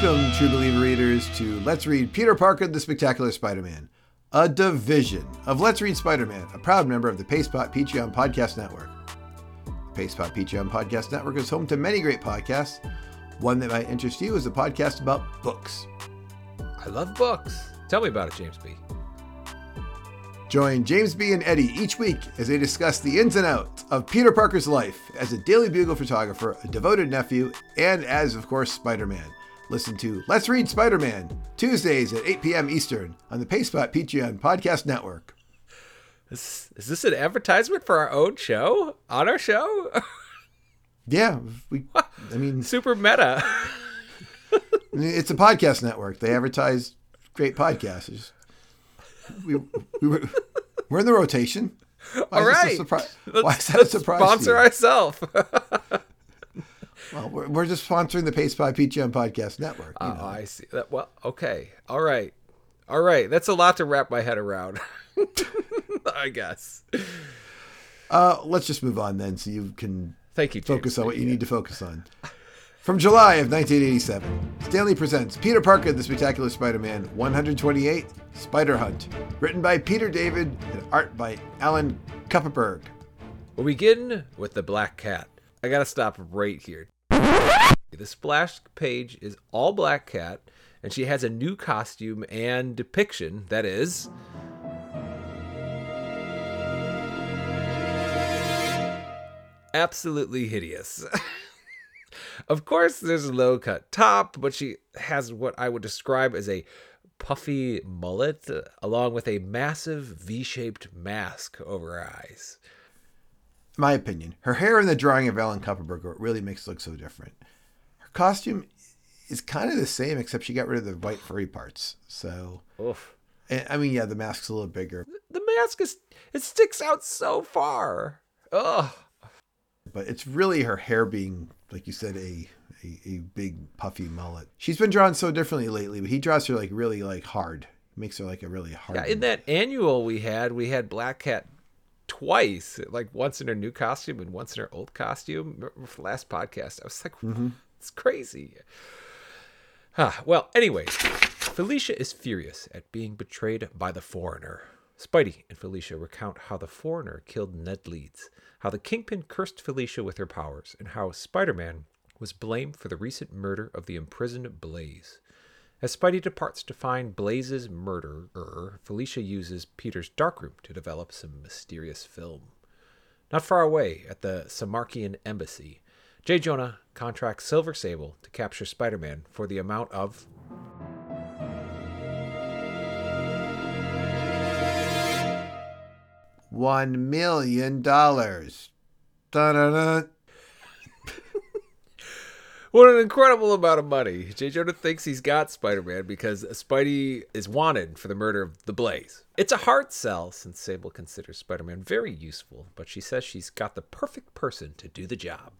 Welcome, True Believer readers, to Let's Read Peter Parker, the Spectacular Spider Man, a division of Let's Read Spider Man, a proud member of the Pastepot Patreon Podcast Network. The Pastepot Patreon Podcast Network is home to many great podcasts. One that might interest you is a podcast about books. I love books. Tell me about it, James B. Join James B. and Eddie each week as they discuss the ins and outs of Peter Parker's life as a Daily Bugle photographer, a devoted nephew, and as, of course, Spider Man. Listen to Let's Read Spider Man, Tuesdays at 8 p.m. Eastern on the Pastepot Patreon Podcast Network. Is, is this an advertisement for our own show? On our show? Yeah, we. I mean, Super meta. it's a podcast network. They advertise great podcasts. We, we were, we're in the rotation. Why All is this a surpri- Why is that a surprise? Sponsor ourselves. Well, we're, we're just sponsoring the Pastepot Patreon Podcast Network. you Oh, know. I see. That, well, okay. All right. All right. That's a lot to wrap my head around. I guess. Uh, let's just move on then, so you can Thank you, James. focus on what you need to focus on. From July of 1987, Stan Lee presents Peter Parker, the Spectacular Spider-Man 128, Spider Hunt, written by Peter David and art by Alan Kupperberg. We begin with the Black Cat. I gotta stop right here. The splash page is all Black Cat, and she has a new costume and depiction that is. Absolutely hideous. of course, there's a low cut top, but she has what I would describe as a puffy mullet, uh, along with a massive V shaped mask over her eyes. My opinion, her hair in the drawing of Alan Kupperberg really makes it look so different. Costume is kind of the same, except she got rid of the white furry parts. So, Oof. and, I mean, yeah, the mask's a little bigger, The mask is it sticks out so far. Ugh. but it's really her hair being, like you said, a, a a big puffy mullet. She's been drawn so differently lately, but he draws her like really like hard. Makes her like a really hard. Yeah, in that annual we had, we had Black Cat twice, like once in her new costume and once in her old costume. Remember for the last podcast, I was like, mm-hmm. It's crazy. Ah, well, anyways, Felicia is furious at being betrayed by the foreigner. Spidey and Felicia recount how the foreigner killed Ned Leeds, how the Kingpin cursed Felicia with her powers, and how Spider Man was blamed for the recent murder of the imprisoned Blaze. As Spidey departs to find Blaze's murderer, Felicia uses Peter's darkroom to develop some mysterious film. Not far away, at the Symkarian embassy, J. Jonah contracts Silver Sable to capture Spider Man for the amount of. One million dollars. Dun-dun-dun. What an incredible amount of money! J. Jonah thinks he's got Spider Man because Spidey is wanted for the murder of the Blaze. It's a hard sell since Sable considers Spider Man very useful, but she says she's got the perfect person to do the job.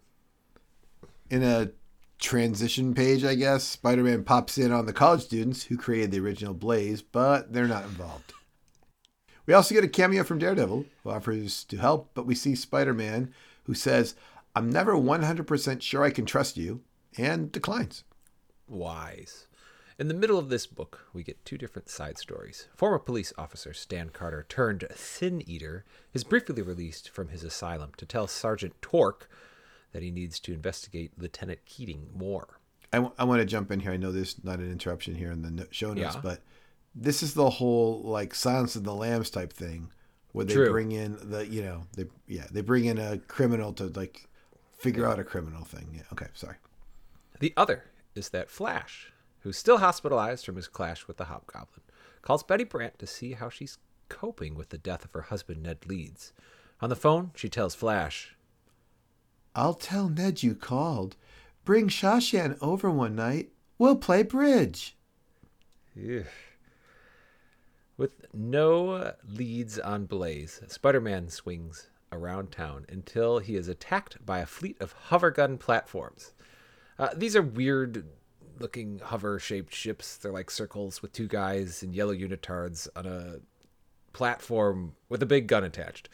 In a transition page, I guess, Spider Man pops in on the college students who created the original Blaze, but they're not involved. We also get a cameo from Daredevil, who offers to help, but we see Spider Man, who says, I'm never 100% sure I can trust you, and declines. wise. In the middle of this book, we get two different side stories. Former police officer Stan Carter, turned Sin Eater, is briefly released from his asylum to tell Sergeant Torque that he needs to investigate Lieutenant Keating more. I, want to jump in here. I know there's not an interruption here in the no- show notes, Yeah. but this is the whole like Silence of the Lambs type thing, where they True. bring in the you know they yeah they bring in a criminal to like figure out a criminal thing. Yeah. Okay. Sorry. The other is that Flash, who's still hospitalized from his clash with the Hobgoblin, calls Betty Brant to see how she's coping with the death of her husband Ned Leeds. On the phone, she tells Flash, I'll tell Ned you called. Bring Sha Shan over one night. We'll play bridge. Ugh. With no leads on Blaze, Spider Man swings around town until he is attacked by a fleet of hover gun platforms. Uh, these are weird looking hover shaped ships. They're like circles with two guys in yellow unitards on a platform with a big gun attached.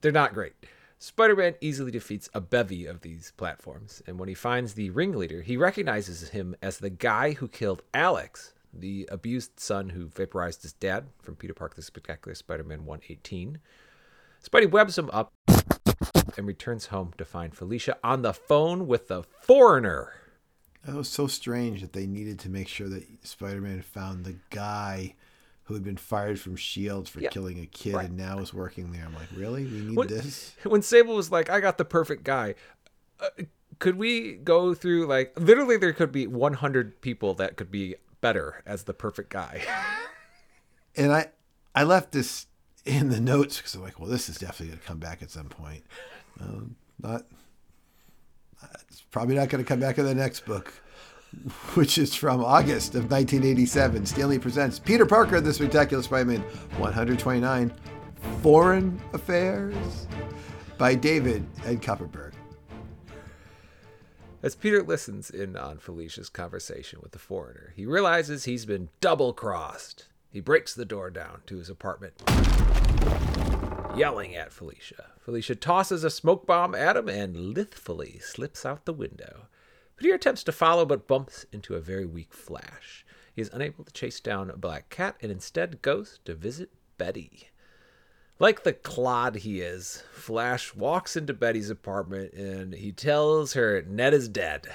They're not great. Spider Man easily defeats a bevy of these platforms, and when he finds the ringleader, he recognizes him as the guy who killed Alex, the abused son who vaporized his dad from Peter Parker the Spectacular Spider Man 118. Spidey webs him up and returns home to find Felicia on the phone with the foreigner. That was so strange that they needed to make sure that Spider Man found the guy who had been fired from Shield for Yeah, killing a kid right. and now is working there. I'm like, really? We need When- this? When Sable was like, I got the perfect guy, uh, could we go through, like, literally, there could be 100 people that could be better as the perfect guy. And I, I left this in the notes because I'm like, well, this is definitely going to come back at some point. Um, not, it's probably not going to come back in the next book, which is from August of 1987. Stan Lee presents Peter Parker, the Spectacular Spider-Man 129, Foreign Affairs, by David Ed Kupperberg. As Peter listens in on Felicia's conversation with the foreigner, he realizes he's been double crossed. He breaks the door down to his apartment, yelling at Felicia. Felicia tosses a smoke bomb at him and lithfully slips out the window. Peter attempts to follow but bumps into a very weak Flash. He is unable to chase down a black cat and instead goes to visit Betty. Like the clod he is, Flash walks into Betty's apartment and he tells her Ned is dead.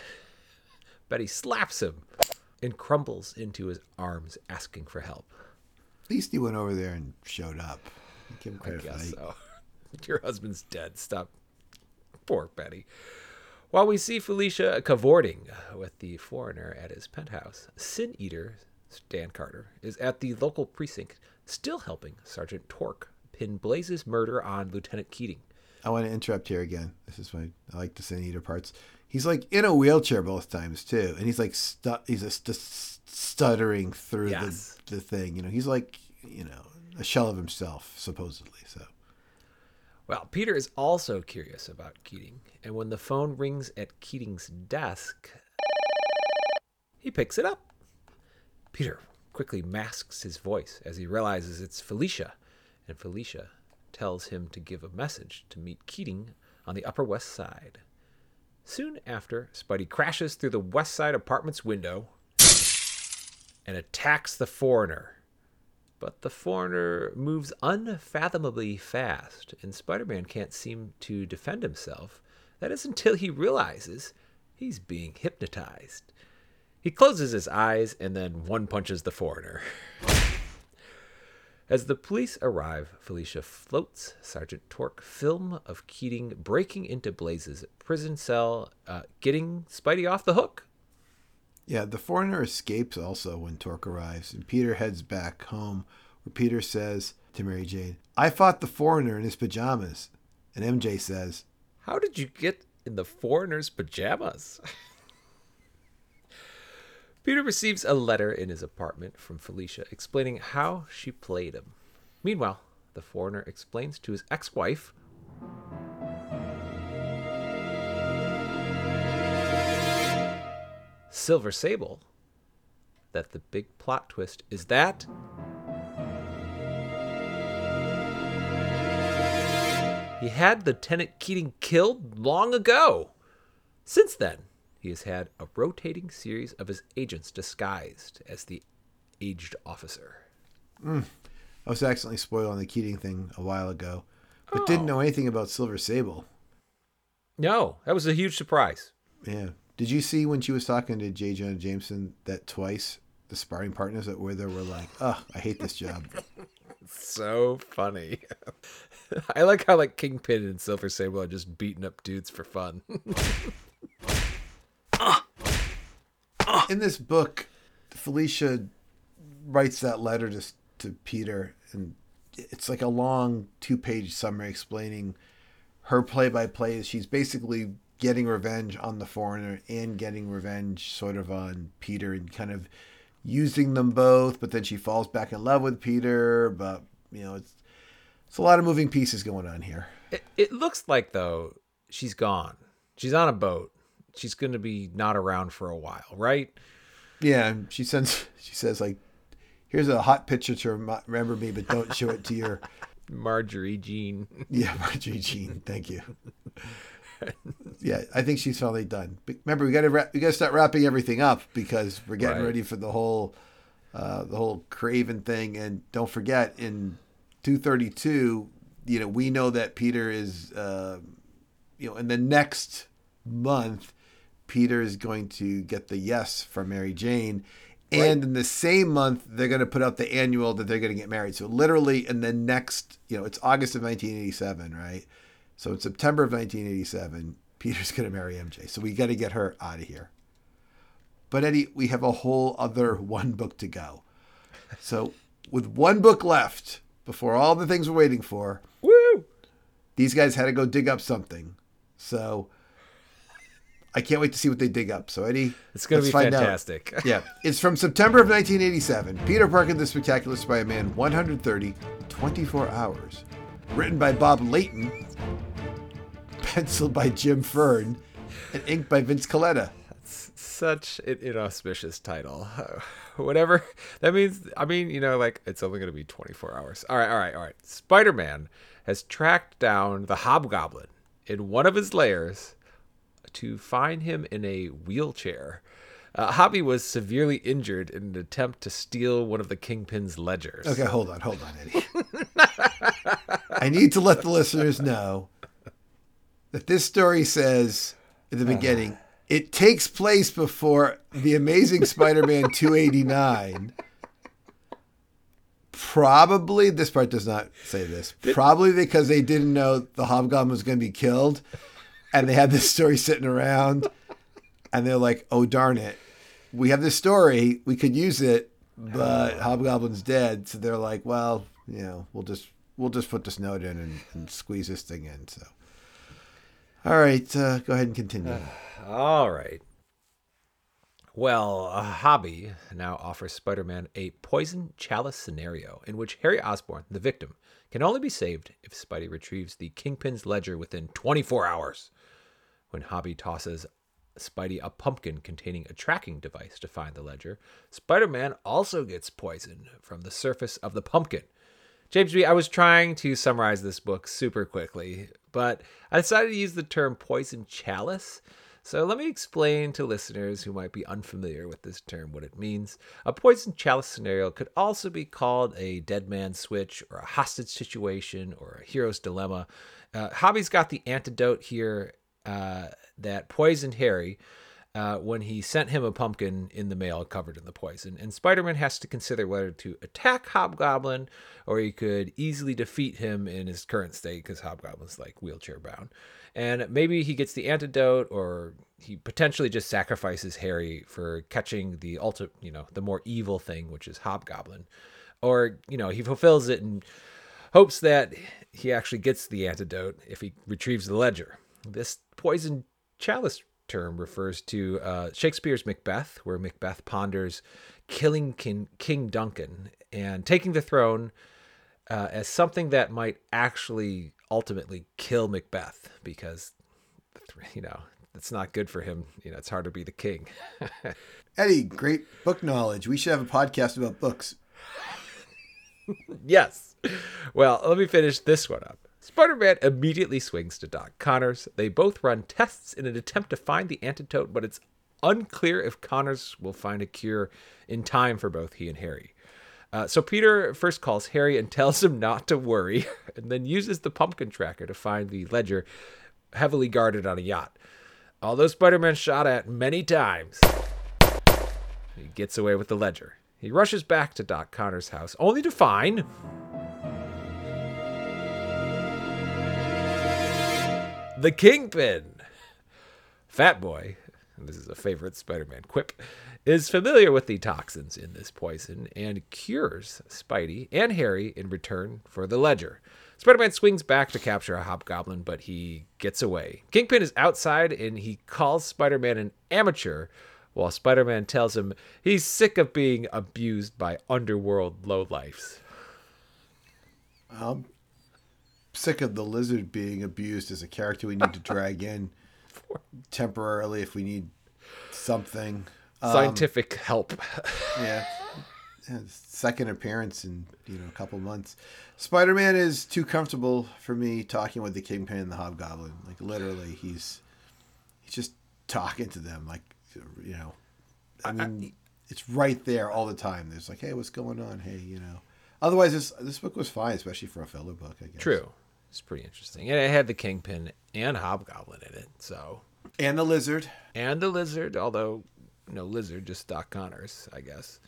Betty slaps him and crumbles into his arms asking for help. At least he went over there and showed up. Give him I credit guess so. Your husband's dead. Stop. Poor Betty. While we see Felicia cavorting uh, with the foreigner at his penthouse, Sin Eater, Stan Carter, is at the local precinct, still helping Sergeant Torque pin Blaze's murder on Lieutenant Keating. I want to interrupt here again. This is my I like the Sin Eater parts. He's like in a wheelchair both times too, and he's like stu- he's just st- stuttering through Yes. the the thing. You know, he's like you know a shell of himself supposedly. So Well, Peter is also curious about Keating, and when the phone rings at Keating's desk, he picks it up. Peter quickly masks his voice as he realizes it's Felicia, and Felicia tells him to give a message to meet Keating on the Upper West Side. Soon after, Spidey crashes through the West Side apartment's window and attacks the foreigner. But the foreigner moves unfathomably fast, and Spider Man can't seem to defend himself. That is until he realizes he's being hypnotized. He closes his eyes and then one punches the foreigner. As the police arrive, Felicia floats Sergeant Torque film of Keating breaking into Blaze's prison cell, uh, getting Spidey off the hook. Yeah, the foreigner escapes also when Torque arrives, and Peter heads back home, where Peter says to Mary Jane, "I fought the foreigner in his pajamas," and MJ says, How did you get in the foreigner's pajamas? Peter receives a letter in his apartment from Felicia explaining how she played him. Meanwhile, the foreigner explains to his ex wife Silver Sable that the big plot twist is that He had Lieutenant Keating killed long ago. Since then, he has had a rotating series of his agents disguised as the aged officer. Mm. I was accidentally spoiled on the Keating thing a while ago, but didn't oh. know anything about Silver Sable. No, that was a huge surprise. Yeah. Did you see when she was talking to J. Jonah Jameson that twice the sparring partners that were there were like, "Oh, I hate this job." So funny. I like how like Kingpin and Silver Sable are just beating up dudes for fun. In this book, Felicia writes that letter to to Peter, and it's like a long two-page summary explaining her play-by-play. She's basically getting revenge on the foreigner and getting revenge sort of on Peter, and kind of using them both. But then she falls back in love with Peter. But you know, it's it's a lot of moving pieces going on here. It, it looks like though she's gone. She's on a boat. She's going to be not around for a while, right? Yeah, she sends. She says like, "Here's a hot picture to remember me, but don't show it to your Marjorie Jean. Yeah, Marjorie Jean. Thank you. yeah, I think she's finally done. But remember, we got to we got to start wrapping everything up because we're getting Right. ready for the whole uh, the whole Kraven thing. And don't forget, in two thirty two, you know, we know that Peter is, uh, you know, in the next month, Peter is going to get the yes from Mary Jane. And in the same month, they're going to put out the annual that they're going to get married. So literally, in the next, you know, it's August of 1987, right? So in September of 1987, Peter's going to marry MJ. So we got to get her out of here. But Eddie, we have a whole other one book to go. So with one book left before all the things we're waiting for, Woo! these guys had to go dig up something. So I can't wait to see what they dig up. So Eddie, It's going to be fantastic. Yeah, it's from September of 1987. Peter Parker, and the Spectacular Spider-Man, 130, 24 hours. Written by Bob Layton, penciled by Jim Fern, and inked by Vince Colletta. Such an inauspicious title. Whatever that means. I mean, you know, like it's only going to be 24 hours. All right, all right, all right. Spider Man has tracked down the Hobgoblin in one of his lairs to find him in a wheelchair. Uh, Hobby was severely injured in an attempt to steal one of the Kingpin's ledgers. Okay, hold on, hold on, Eddie. I need to let the listeners know that this story says at the beginning it takes place before the Amazing Spider-Man 289. Probably this part does not say this. Probably because they didn't know the Hobgoblin was going to be killed, and they had this story sitting around, and they're like, "Oh darn it, we have this story. We could use it, but oh. Hobgoblin's dead." So they're like, "Well, you know, we'll just we'll just put this note in and, and squeeze this thing in." So, all right, uh, go ahead and continue. All right. Well, a hobby now offers Spider Man a poison chalice scenario in which Harry Osborn, the victim, can only be saved if Spidey retrieves the Kingpin's ledger within 24 hours. When Hobby tosses Spidey a pumpkin containing a tracking device to find the ledger, Spider Man also gets poison from the surface of the pumpkin. James B., I was trying to summarize this book super quickly, but I decided to use the term poison chalice. So let me explain to listeners who might be unfamiliar with this term what it means. A poison chalice scenario could also be called a dead man switch or a hostage situation or a hero's dilemma. Uh, Hobby's got the antidote here uh, that poisoned Harry uh, when he sent him a pumpkin in the mail covered in the poison. And Spider Man has to consider whether to attack Hobgoblin or he could easily defeat him in his current state because Hobgoblin's like wheelchair bound. And maybe he gets the antidote or he potentially just sacrifices Harry for catching the ulti- you know, the more evil thing, which is Hobgoblin. Or, you know, he fulfills it and hopes that he actually gets the antidote if he retrieves the ledger. This poison chalice term refers to uh, Shakespeare's Macbeth, where Macbeth ponders killing King, King Duncan and taking the throne uh, as something that might actually ultimately kill Macbeth because, you know, it's not good for him. You know, it's hard to be the king. Eddie, great book knowledge. We should have a podcast about books. yes. Well, let me finish this one up. Spider Man immediately swings to Doc Connors. They both run tests in an attempt to find the antidote, but it's unclear if Connors will find a cure in time for both he and Harry. Uh, so Peter first calls Harry and tells him not to worry, and then uses the pumpkin tracker to find the ledger heavily guarded on a yacht. Although Spider Man shot at many times, he gets away with the ledger. He rushes back to Doc Connor's house, only to find. The Kingpin! Fat Boy, and this is a favorite Spider Man quip, is familiar with the toxins in this poison and cures Spidey and Harry in return for the ledger. Spider Man swings back to capture a hobgoblin, but he gets away. Kingpin is outside and he calls Spider Man an amateur, while Spider Man tells him he's sick of being abused by underworld lowlifes. I'm sick of the lizard being abused as a character we need to drag in temporarily if we need something. Um, Scientific help. yeah. second appearance in you know a couple months. Spider Man is too comfortable for me talking with the Kingpin and the Hobgoblin. Like literally, he's he's just talking to them. Like you know, I mean, it's right there all the time. There's like, hey, what's going on? Hey, you know. Otherwise, this this book was fine, especially for a filler book. I guess. True. It's pretty interesting. And it had the Kingpin and Hobgoblin in it. So And the lizard. and the lizard, although no lizard, just Doc Connors, I guess.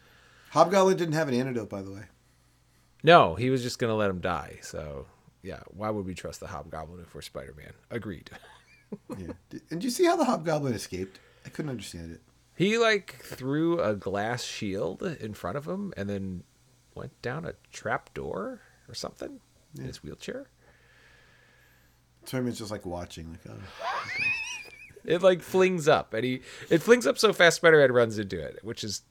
Hobgoblin didn't have an antidote, by the way. No, he was just gonna let him die. So yeah, why would we trust the Hobgoblin if we're Spider Man? Agreed. Yeah. And you see how the Hobgoblin escaped? I couldn't understand it. He like threw a glass shield in front of him and then went down a trap door or something in his wheelchair. Spider-Man's just like watching, like, oh. It like flings up and he it flings up so fast Spider Man runs into it, which is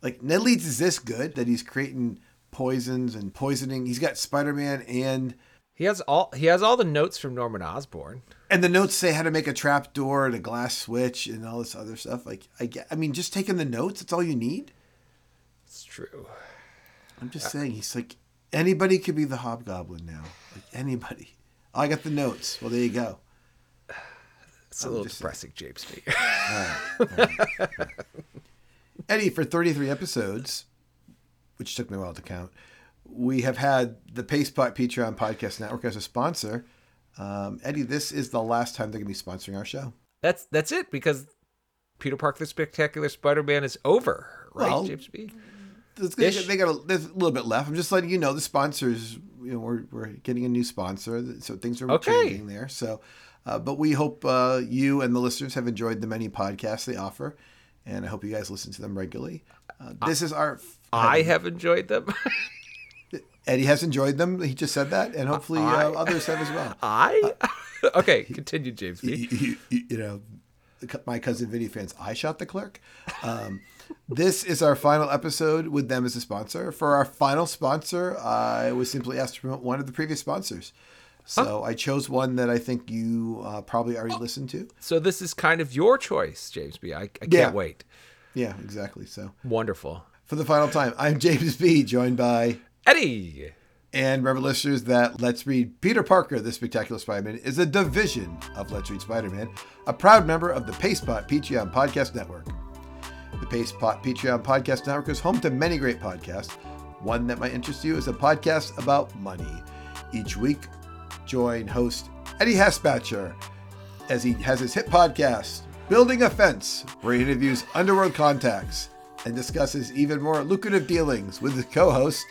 like Ned Leeds is this good that he's creating poisons and poisoning. He's got Spider-Man and he has all he has all the notes from Norman Osborn. and the notes say how to make a trap door and a glass switch and all this other stuff. Like I get, I mean, just taking the notes, that's all you need. It's true. I'm just saying, he's like anybody could be the Hobgoblin now. Like anybody. I got the notes. Well, there you go. It's a I'm little depressing, James B. Eddie, for 33 episodes, which took me a while to count, we have had the Pastepot Patreon Podcast Network as a sponsor. Um, Eddie, this is the last time they're going to be sponsoring our show. that's that's it because Peter Parker the Spectacular Spider Man is over, right, Well, James B? They, Ish. they got a, there's a little bit left. I'm just letting you know the sponsors. You know, we're, we're getting a new sponsor, so things are Okay. changing there. So, uh, but we hope uh, you and the listeners have enjoyed the many podcasts they offer, and I hope you guys listen to them regularly. Uh, this is our. I have enjoyed them. Eddie has enjoyed them. He just said that, and hopefully uh, I- others have as well. I okay, continue, James you, you- you- you know, my cousin Vinny fans, I shot the clerk. Um, this is our final episode with them as a sponsor. For our final sponsor, I was simply asked to promote one of the previous sponsors. So I chose one that I think you uh, probably already listened to. So this is kind of your choice, James B. I, I can't Yeah. wait. Yeah, exactly. So Wonderful. for the final time, I'm James B, joined by Eddie. And remember, listeners, that Let's Read Peter Parker, the Spectacular Spider-Man, is a division of Let's Read Spider-Man, a proud member of the Pastepot Patreon Podcast Network. Pastepot Patreon Podcast Network is home to many great podcasts. One that might interest you is a podcast about money. Each week, join host Eddie Hasbatcher as he has his hit podcast, Building a Fence, where he interviews underworld contacts and discusses even more lucrative dealings with his co host,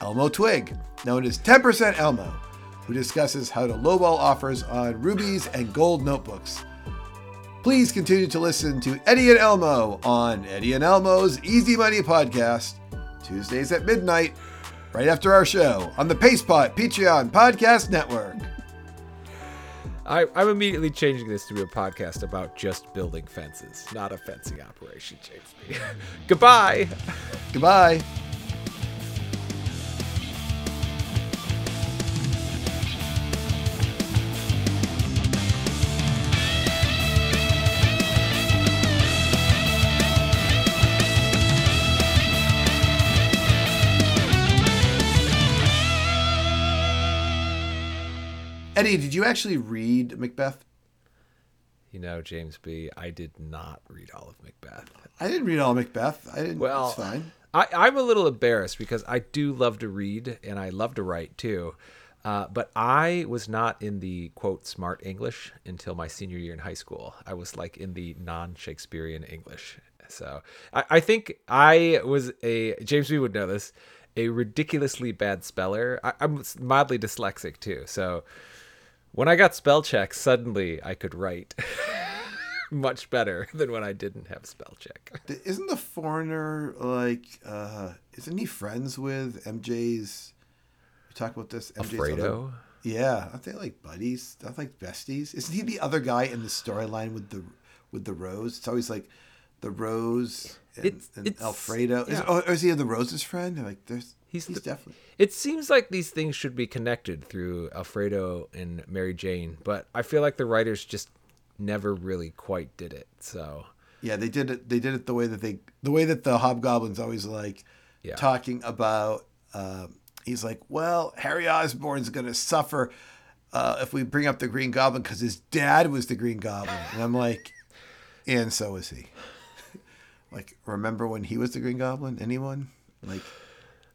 Elmo Twig, known as 10% Elmo, who discusses how to lowball offers on rubies and gold notebooks. Please continue to listen to Eddie and Elmo on Eddie and Elmo's Easy Money Podcast, Tuesdays at midnight, right after our show on the Pastepot Patreon Podcast Network. I, I'm immediately changing this to be a podcast about just building fences, not a fencing operation, James Goodbye. Goodbye. Eddie, did you actually read Macbeth? You know, James B., I did not read all of Macbeth. I didn't read all of Macbeth. I didn't. Well, it's fine. I, I'm a little embarrassed because I do love to read and I love to write too. Uh, but I was not in the quote smart English until my senior year in high school. I was like in the non Shakespearean English. So I, I think I was a, James B would know this, a ridiculously bad speller. I, I'm mildly dyslexic too. So when I got spell check, suddenly I could write much better than when I didn't have spell check. Isn't the foreigner like? uh Isn't he friends with MJ's? We talk about this. MJ's other- yeah, aren't they like buddies? Aren't like besties? Isn't he the other guy in the storyline with the with the rose? It's always like the rose and, It's- and it's- Alfredo. Is, yeah. oh, or is he the rose's friend? Like, there's He's he's, the- definitely. It seems like these things should be connected through Alfredo and Mary Jane, but I feel like the writers just never really quite did it. So Yeah, they did it. They did it the way that they, the way that the hobgoblins always like Yeah. talking about. Um, he's like, "Well, Harry Osborn's going to suffer uh, if we bring up the Green Goblin because his dad was the Green Goblin," and I'm like, "And so is he." like, remember when he was the Green Goblin? Anyone? Like,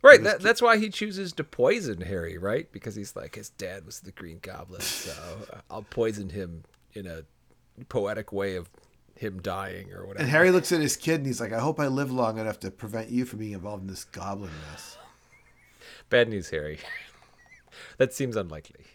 Right. That, that's why he chooses to poison Harry, right? Because he's like, his dad was the Green Goblin, so I'll poison him in a poetic way of him dying or whatever. and Harry looks at his kid and he's like, "I hope I live long enough to prevent you from being involved in this Goblin mess." Bad news, Harry. that seems unlikely.